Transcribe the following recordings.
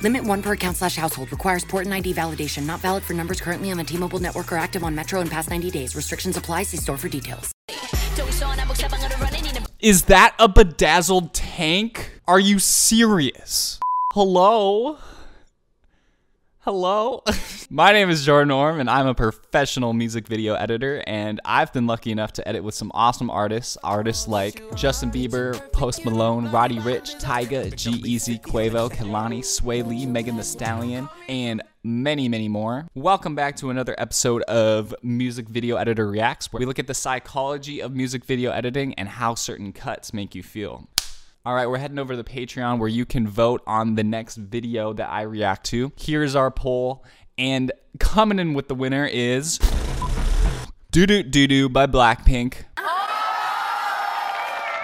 Limit one per account slash household. Requires port and ID validation. Not valid for numbers currently on the T-Mobile network or active on Metro in past 90 days. Restrictions apply. See store for details. Is that a bedazzled tank? Are you serious? Hello? Hello? My name is Jordan Orme, and I'm a professional music video editor, and I've been lucky enough to edit with some awesome artists. Artists like Justin Bieber, Post Malone, Roddy Ricch, Tyga, G-Eazy, Quavo, Kehlani, Swae Lee, Megan Thee Stallion, and many, many more. Welcome back to another episode of Music Video Editor Reacts, where we look at the psychology of music video editing and how certain cuts make you feel. All right, we're heading over to the Patreon where you can vote on the next video that I react to. Here's our poll, and coming in with the winner is DDU-DU DDU-DU by Blackpink.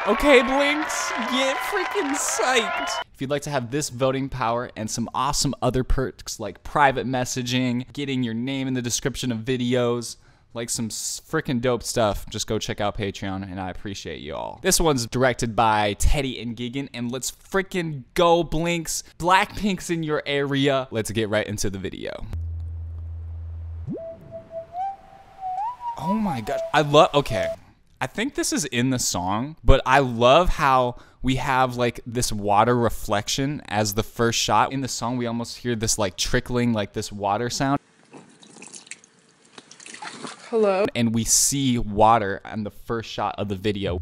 Okay, Blinks, get freaking psyched. If you'd like to have this voting power and some awesome other perks like private messaging, getting your name in the description of videos, like some freaking dope stuff, just go check out Patreon and I appreciate you all. This one's directed by Teddy and Gigan and let's freaking go Blinks. Blackpink's in your area. Let's get right into the video. Oh my god. I love okay. I think this is in the song, but I love how we have like this water reflection as the first shot. In the song, we almost hear this like trickling, like this water sound. Hello. And we see water on the first shot of the video.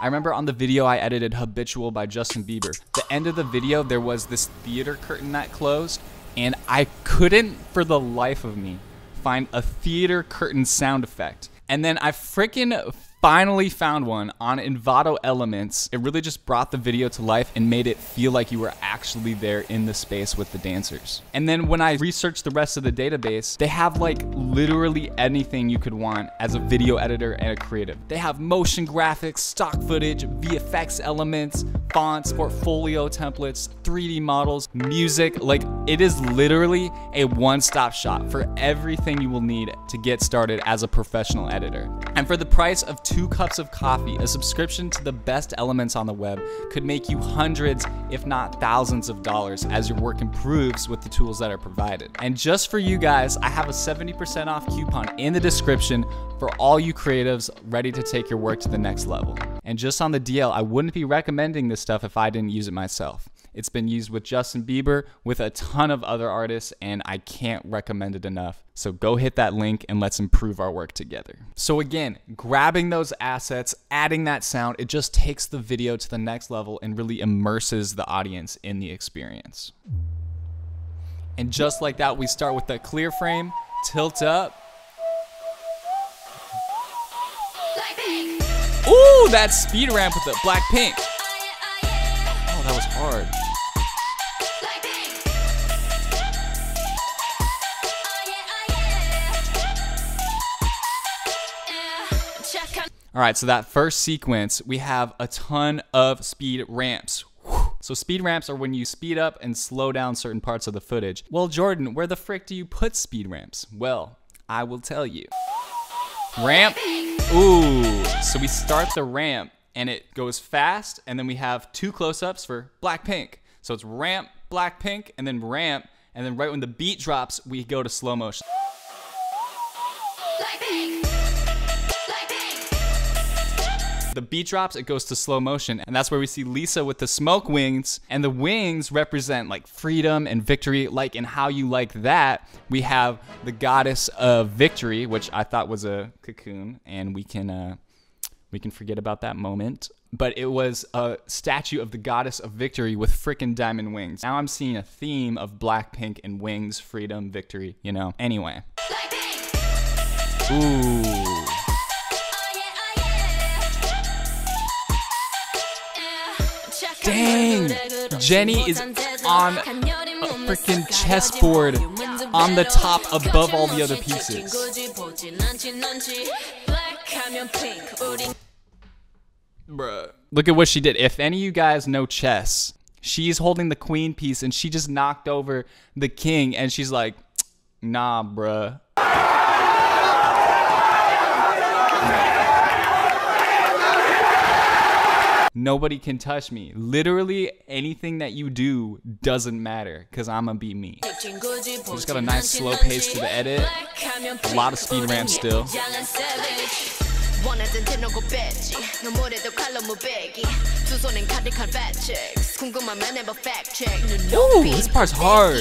I remember on the video I edited Habitual by Justin Bieber. The end of the video, there was this theater curtain that closed, and I couldn't for the life of me find a theater curtain sound effect. And then I freaking finally found one on Envato Elements. It really just brought the video to life and made it feel like you were actually there in the space with the dancers. And then when I researched the rest of the database, they have like literally anything you could want as a video editor and a creative. They have motion graphics, stock footage, VFX elements, fonts, portfolio templates, 3D models, music. Like it is literally a one-stop shop for everything you will need to get started as a professional editor. And for the price of two cups of coffee, a subscription to the best elements on the web could make you hundreds, if not thousands of dollars as your work improves with the tools that are provided. And just for you guys, I have a 70% off coupon in the description for all you creatives ready to take your work to the next level. And just on the DL, I wouldn't be recommending this stuff if I didn't use it myself. It's been used with Justin Bieber, with a ton of other artists, and I can't recommend it enough. So go hit that link and let's improve our work together. So, again, grabbing those assets, adding that sound, it just takes the video to the next level and really immerses the audience in the experience. And just like that, we start with the clear frame, tilt up. Ooh, that speed ramp with the Blackpink. Oh, that was hard. All right, so that first sequence, we have a ton of speed ramps. So speed ramps are when you speed up and slow down certain parts of the footage. Well, Jordan, where the frick do you put speed ramps? Well, I will tell you. Ramp. Ooh. So we start the ramp and it goes fast, and then we have two close-ups for Blackpink. So it's ramp, Blackpink, and then ramp, and then right when the beat drops, we go to slow motion. The beat drops, it goes to slow motion, and that's where we see Lisa with the smoke wings, and the wings represent like freedom and victory. Like in How You Like That, we have the goddess of victory, which I thought was a cocoon, and we can uh, we can forget about that moment. But it was a statue of the goddess of victory with frickin' diamond wings. Now I'm seeing a theme of Blackpink and wings, freedom, victory, you know. Anyway. Ooh. Dang! Jennie is on a freaking chessboard. on the top above all the other pieces. Bruh. Look at what she did. If any of you guys know chess, she's holding the queen piece and she just knocked over the king and she's like, nah, bruh. Nobody can touch me. Literally anything that you do doesn't matter because I'm gonna be me. Just got a nice slow pace to the edit. A lot of speed ramps still. 원하던 대놓고 뺐지 너무래도 칼로 무배기 두 손엔 가득한 fat checks 궁금하면 해봐 fact check Ooh, this part's hard.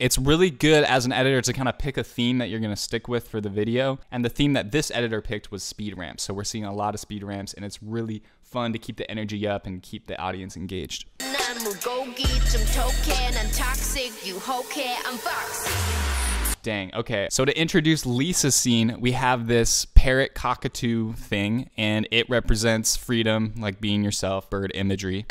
It's really good as an editor to kind of pick a theme that you're going to stick with for the video. And the theme that this editor picked was speed ramps. So we're seeing a lot of speed ramps and it's really fun to keep the energy up and keep the audience engaged. Dang. Okay. So to introduce Lisa's scene, we have this parrot cockatoo thing, and it represents freedom, like being yourself, bird imagery.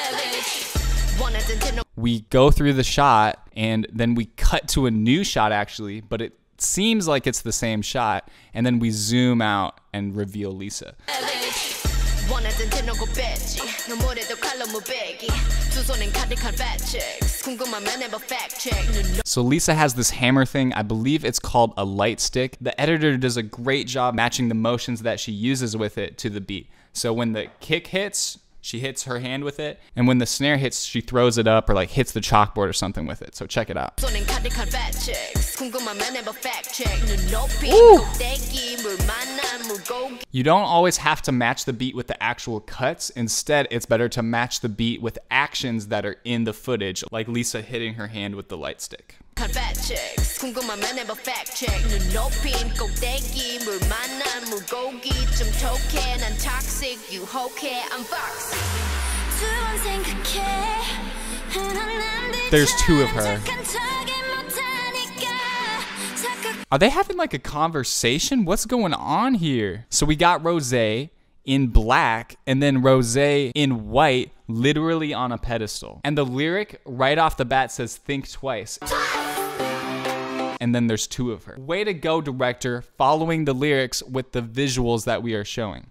We go through the shot, and then we cut to a new shot, actually, but it seems like it's the same shot, and then we zoom out and reveal Lisa. 원하던 대놓고 뺐지 너무래도 칼로 무배기 두 손엔 가득한 fat checks 궁금하면 해봐 fact check So Lisa has this hammer thing. I believe it's called a light stick. The editor does a great job matching the motions that she uses with it to the beat. So when the kick hits, she hits her hand with it, and when the snare hits, she throws it up or like hits the chalkboard or something with it. So check it out. Ooh. You don't always have to match the beat with the actual cuts. Instead, it's better to match the beat with actions that are in the footage, like Lisa hitting her hand with the light stick. Bad chicks 궁금하면 해봐 fact check 눈높임 꼭대기 물 만난 물고기 좀 톡해 난 toxic You 유혹해 I'm foxy 두번 생각해 There's two of her. Are they having like a conversation? What's going on here? So we got Rosé in black and then Rosé in white, literally on a pedestal. And the lyric right off the bat says, Think twice. And then there's two of her. Way to go, director, following the lyrics with the visuals that we are showing.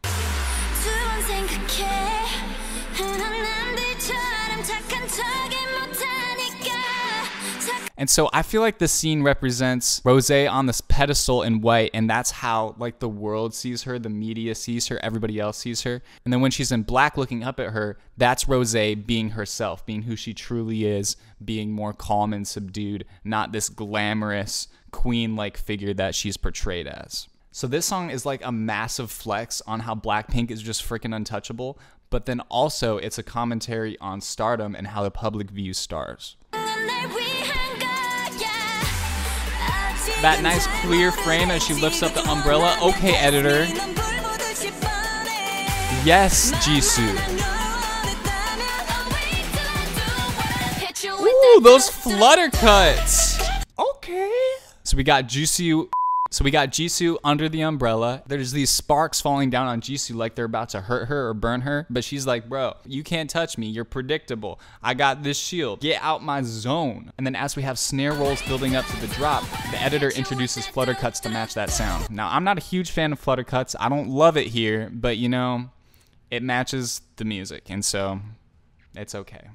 And so I feel like the scene represents Rosé on this pedestal in white, and that's how like the world sees her, the media sees her, everybody else sees her. And then when she's in black looking up at her, that's Rosé being herself, being who she truly is, being more calm and subdued, not this glamorous queen-like figure that she's portrayed as. So this song is like a massive flex on how Blackpink is just freaking untouchable, but then also it's a commentary on stardom and how the public views stars. That nice clear frame as she lifts up the umbrella. Okay, editor. Yes, Jisoo. Ooh, those flutter cuts. Okay. So we got Jisoo so we got Jisoo under the umbrella. There's these sparks falling down on Jisoo like they're about to hurt her or burn her. But she's like, bro, you can't touch me. You're predictable. I got this shield. Get out my zone. And then as we have snare rolls building up to the drop, the editor introduces flutter cuts to match that sound. Now, I'm not a huge fan of flutter cuts. I don't love it here, but you know, it matches the music. And so it's okay.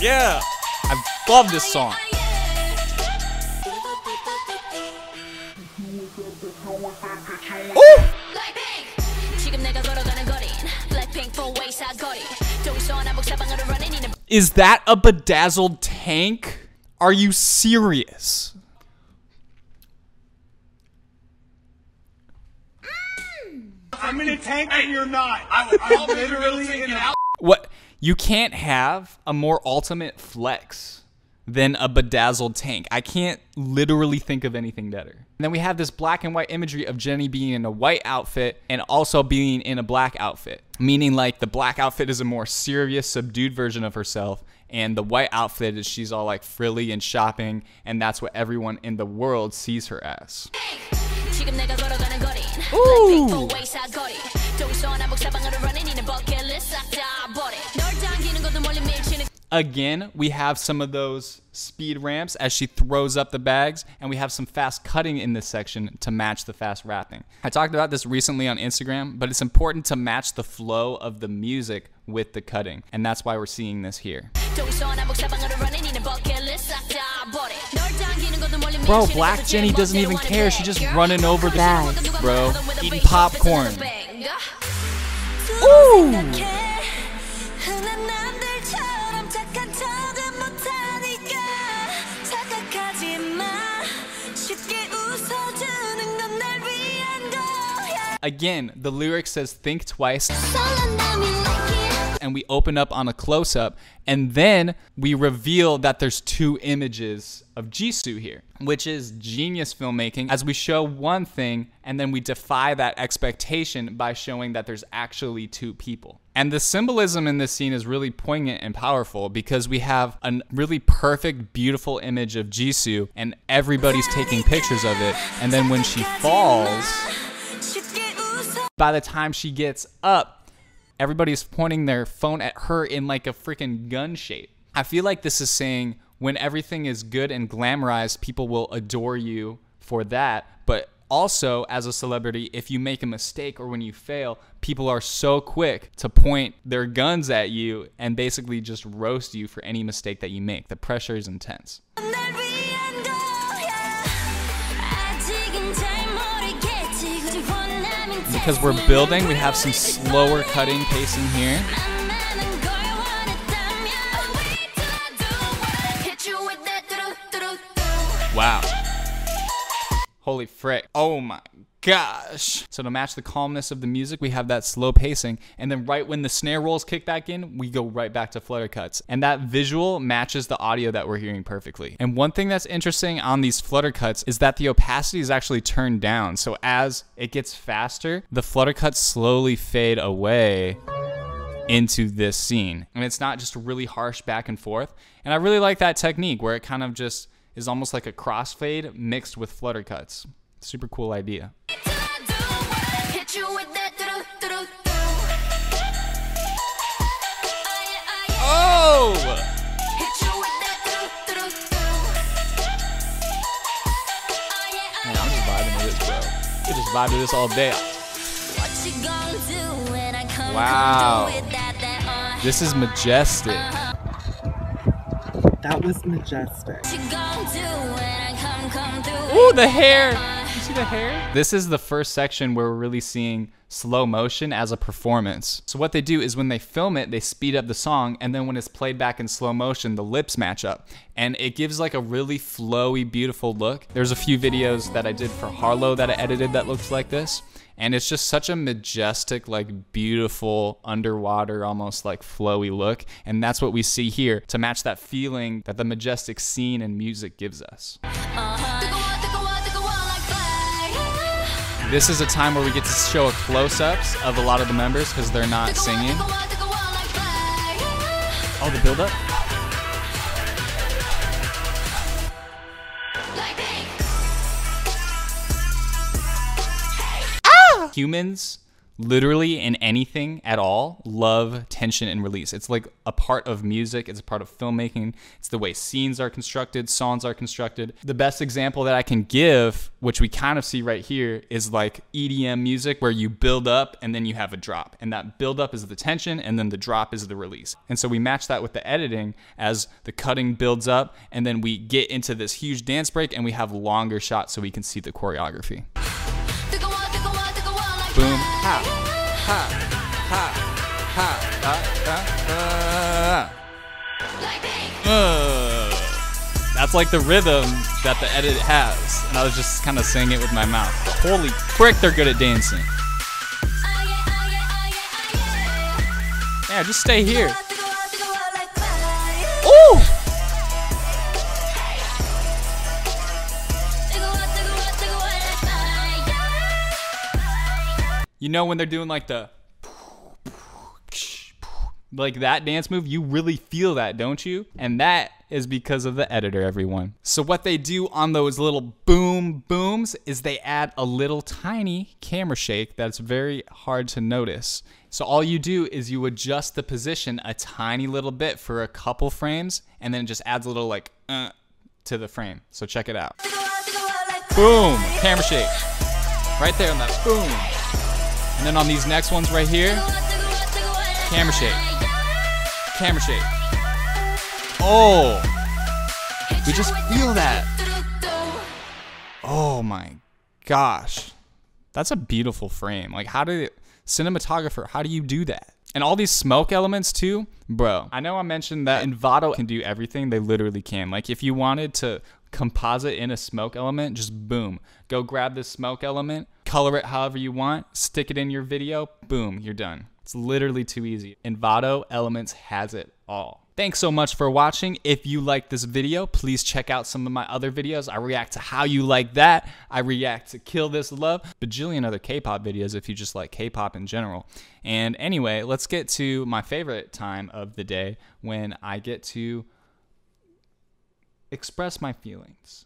Yeah, I love this song. Ooh! Is that a bedazzled tank? Are you serious? I'm in a tank and you're not. I, I'm literally in a... What? You can't have a more ultimate flex than a bedazzled tank. I can't literally think of anything better. And then we have this black and white imagery of Jennie being in a white outfit and also being in a black outfit, meaning like the black outfit is a more serious, subdued version of herself, and the white outfit is she's all like frilly and shopping, and that's what everyone in the world sees her as. 지금 내가 걸어가는 거린 Blackpink four-way 사거리 동서남북 사방으로 running 이는 버킷리스트 싹다 버려 널 당기는 것도 멀리 밀치는 Again, we have some of those speed ramps as she throws up the bags, and we have some fast cutting in this section to match the fast rapping. I talked about this recently on Instagram, but it's important to match the flow of the music with the cutting, and that's why we're seeing this here. Bro, Black Jennie doesn't even care. She's just running over the bag, bro, eating popcorn. Ooh. Again, the lyric says think twice and we open up on a close up and then we reveal that there's two images of Jisoo here, which is genius filmmaking as we show one thing and then we defy that expectation by showing that there's actually two people. And the symbolism in this scene is really poignant and powerful because we have a really perfect, beautiful image of Jisoo and everybody's taking pictures of it. And then when she falls, by the time she gets up, everybody's pointing their phone at her in like a freaking gun shape. I feel like this is saying when everything is good and glamorized, people will adore you for that. But also, as a celebrity, if you make a mistake or when you fail, people are so quick to point their guns at you and basically just roast you for any mistake that you make. The pressure is intense. because we're building, we have some slower cutting pace in here. Wow. Holy frick. Oh my gosh. So to match the calmness of the music, we have that slow pacing. And then right when the snare rolls kick back in, we go right back to flutter cuts. And that visual matches the audio that we're hearing perfectly. And one thing that's interesting on these flutter cuts is that the opacity is actually turned down. So as it gets faster, the flutter cuts slowly fade away into this scene. And it's not just really harsh back and forth. And I really like that technique where it kind of just is almost like a crossfade mixed with flutter cuts. Super cool idea. Vibe to this all day. What you gonna do when I come Wow. come through with that, that, This is majestic. That was majestic. What you gonna do when I come, come through Ooh, with the that, hair. Uh, You see the hair? This is the first section where we're really seeing slow motion as a performance. So what they do is when they film it, they speed up the song, and then when it's played back in slow motion, the lips match up. And it gives like a really flowy, beautiful look. There's a few videos that I did for Harlow that I edited that looks like this. And it's just such a majestic, like beautiful underwater, almost like flowy look. And that's what we see here to match that feeling that the majestic scene and music gives us. 뜨거 This is a time where we get to show a close-ups of a lot of the members because they're not singing. Oh, the build-up. Humans literally in anything at all, love tension and release. It's like a part of music. It's a part of filmmaking. It's the way scenes are constructed, songs are constructed. The best example that I can give, which we kind of see right here, is like EDM music where you build up and then you have a drop. And that build up is the tension and then the drop is the release. And so we match that with the editing as the cutting builds up and then we get into this huge dance break and we have longer shots so we can see the choreography ha, ha, ha, ha, da, da, da. Uh, that's like the rhythm that the edit has, and I was just kind of saying it with my mouth. Holy frick, they're good at dancing. Yeah, just stay here. Ooh! You know when they're doing like the like that dance move, you really feel that, don't you? And that is because of the editor, everyone. So, what they do on those little boom booms is they add a little tiny camera shake that's very hard to notice. So, all you do is you adjust the position a tiny little bit for a couple frames, and then it just adds a little like uh, to the frame. So, check it out. Boom! Camera shake. Right there on that. Boom. And then on these next ones right here, camera shake. Camera shake. Oh, we just feel that. Oh my gosh. That's a beautiful frame. Like, how did cinematographer, how do you do that? And all these smoke elements too, bro. I know I mentioned that Envato can do everything. They literally can. Like, if you wanted to composite in a smoke element, just boom. Go grab this smoke element, color it however you want, stick it in your video, boom, you're done. It's literally too easy. Envato Elements has it all. Thanks so much for watching. If you like this video, please check out some of my other videos. I react to how you like that. I react to Kill This Love, bajillion other K-pop videos if you just like K-pop in general. And anyway, let's get to my favorite time of the day when I get to express my feelings.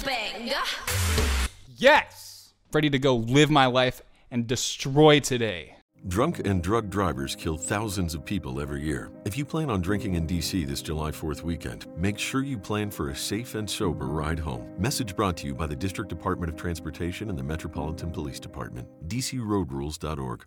Stop it's bang Yes! Ready to go live my life and destroy today. Drunk and drug drivers kill thousands of people every year. If you plan on drinking in DC this July 4th weekend, make sure you plan for a safe and sober ride home. Message brought to you by the District Department of Transportation and the Metropolitan Police Department. DCRoadRules.org.